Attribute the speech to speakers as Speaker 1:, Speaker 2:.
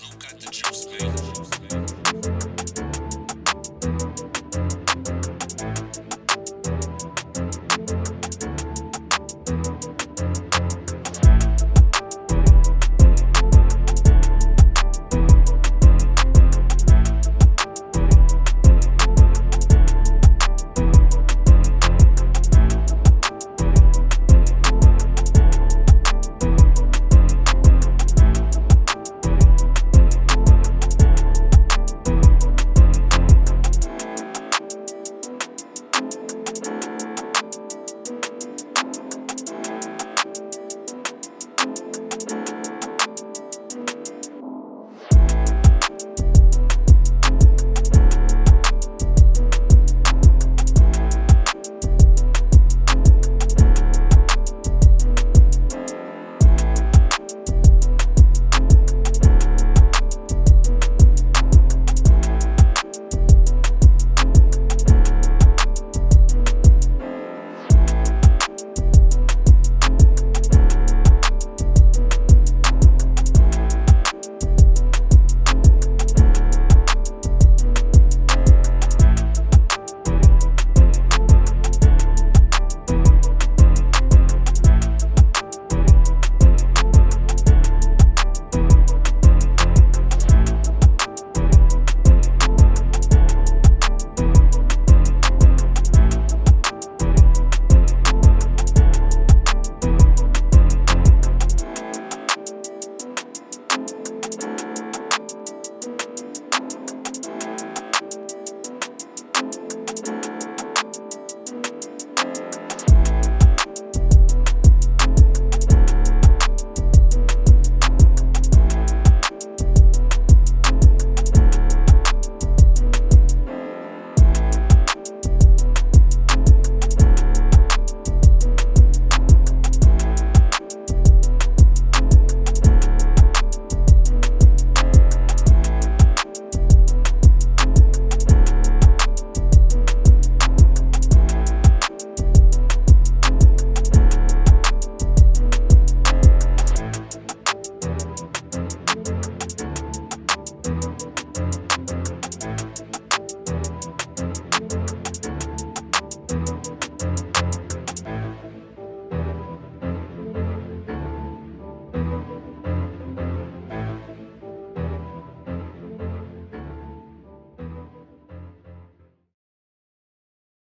Speaker 1: Luke got the juice, man.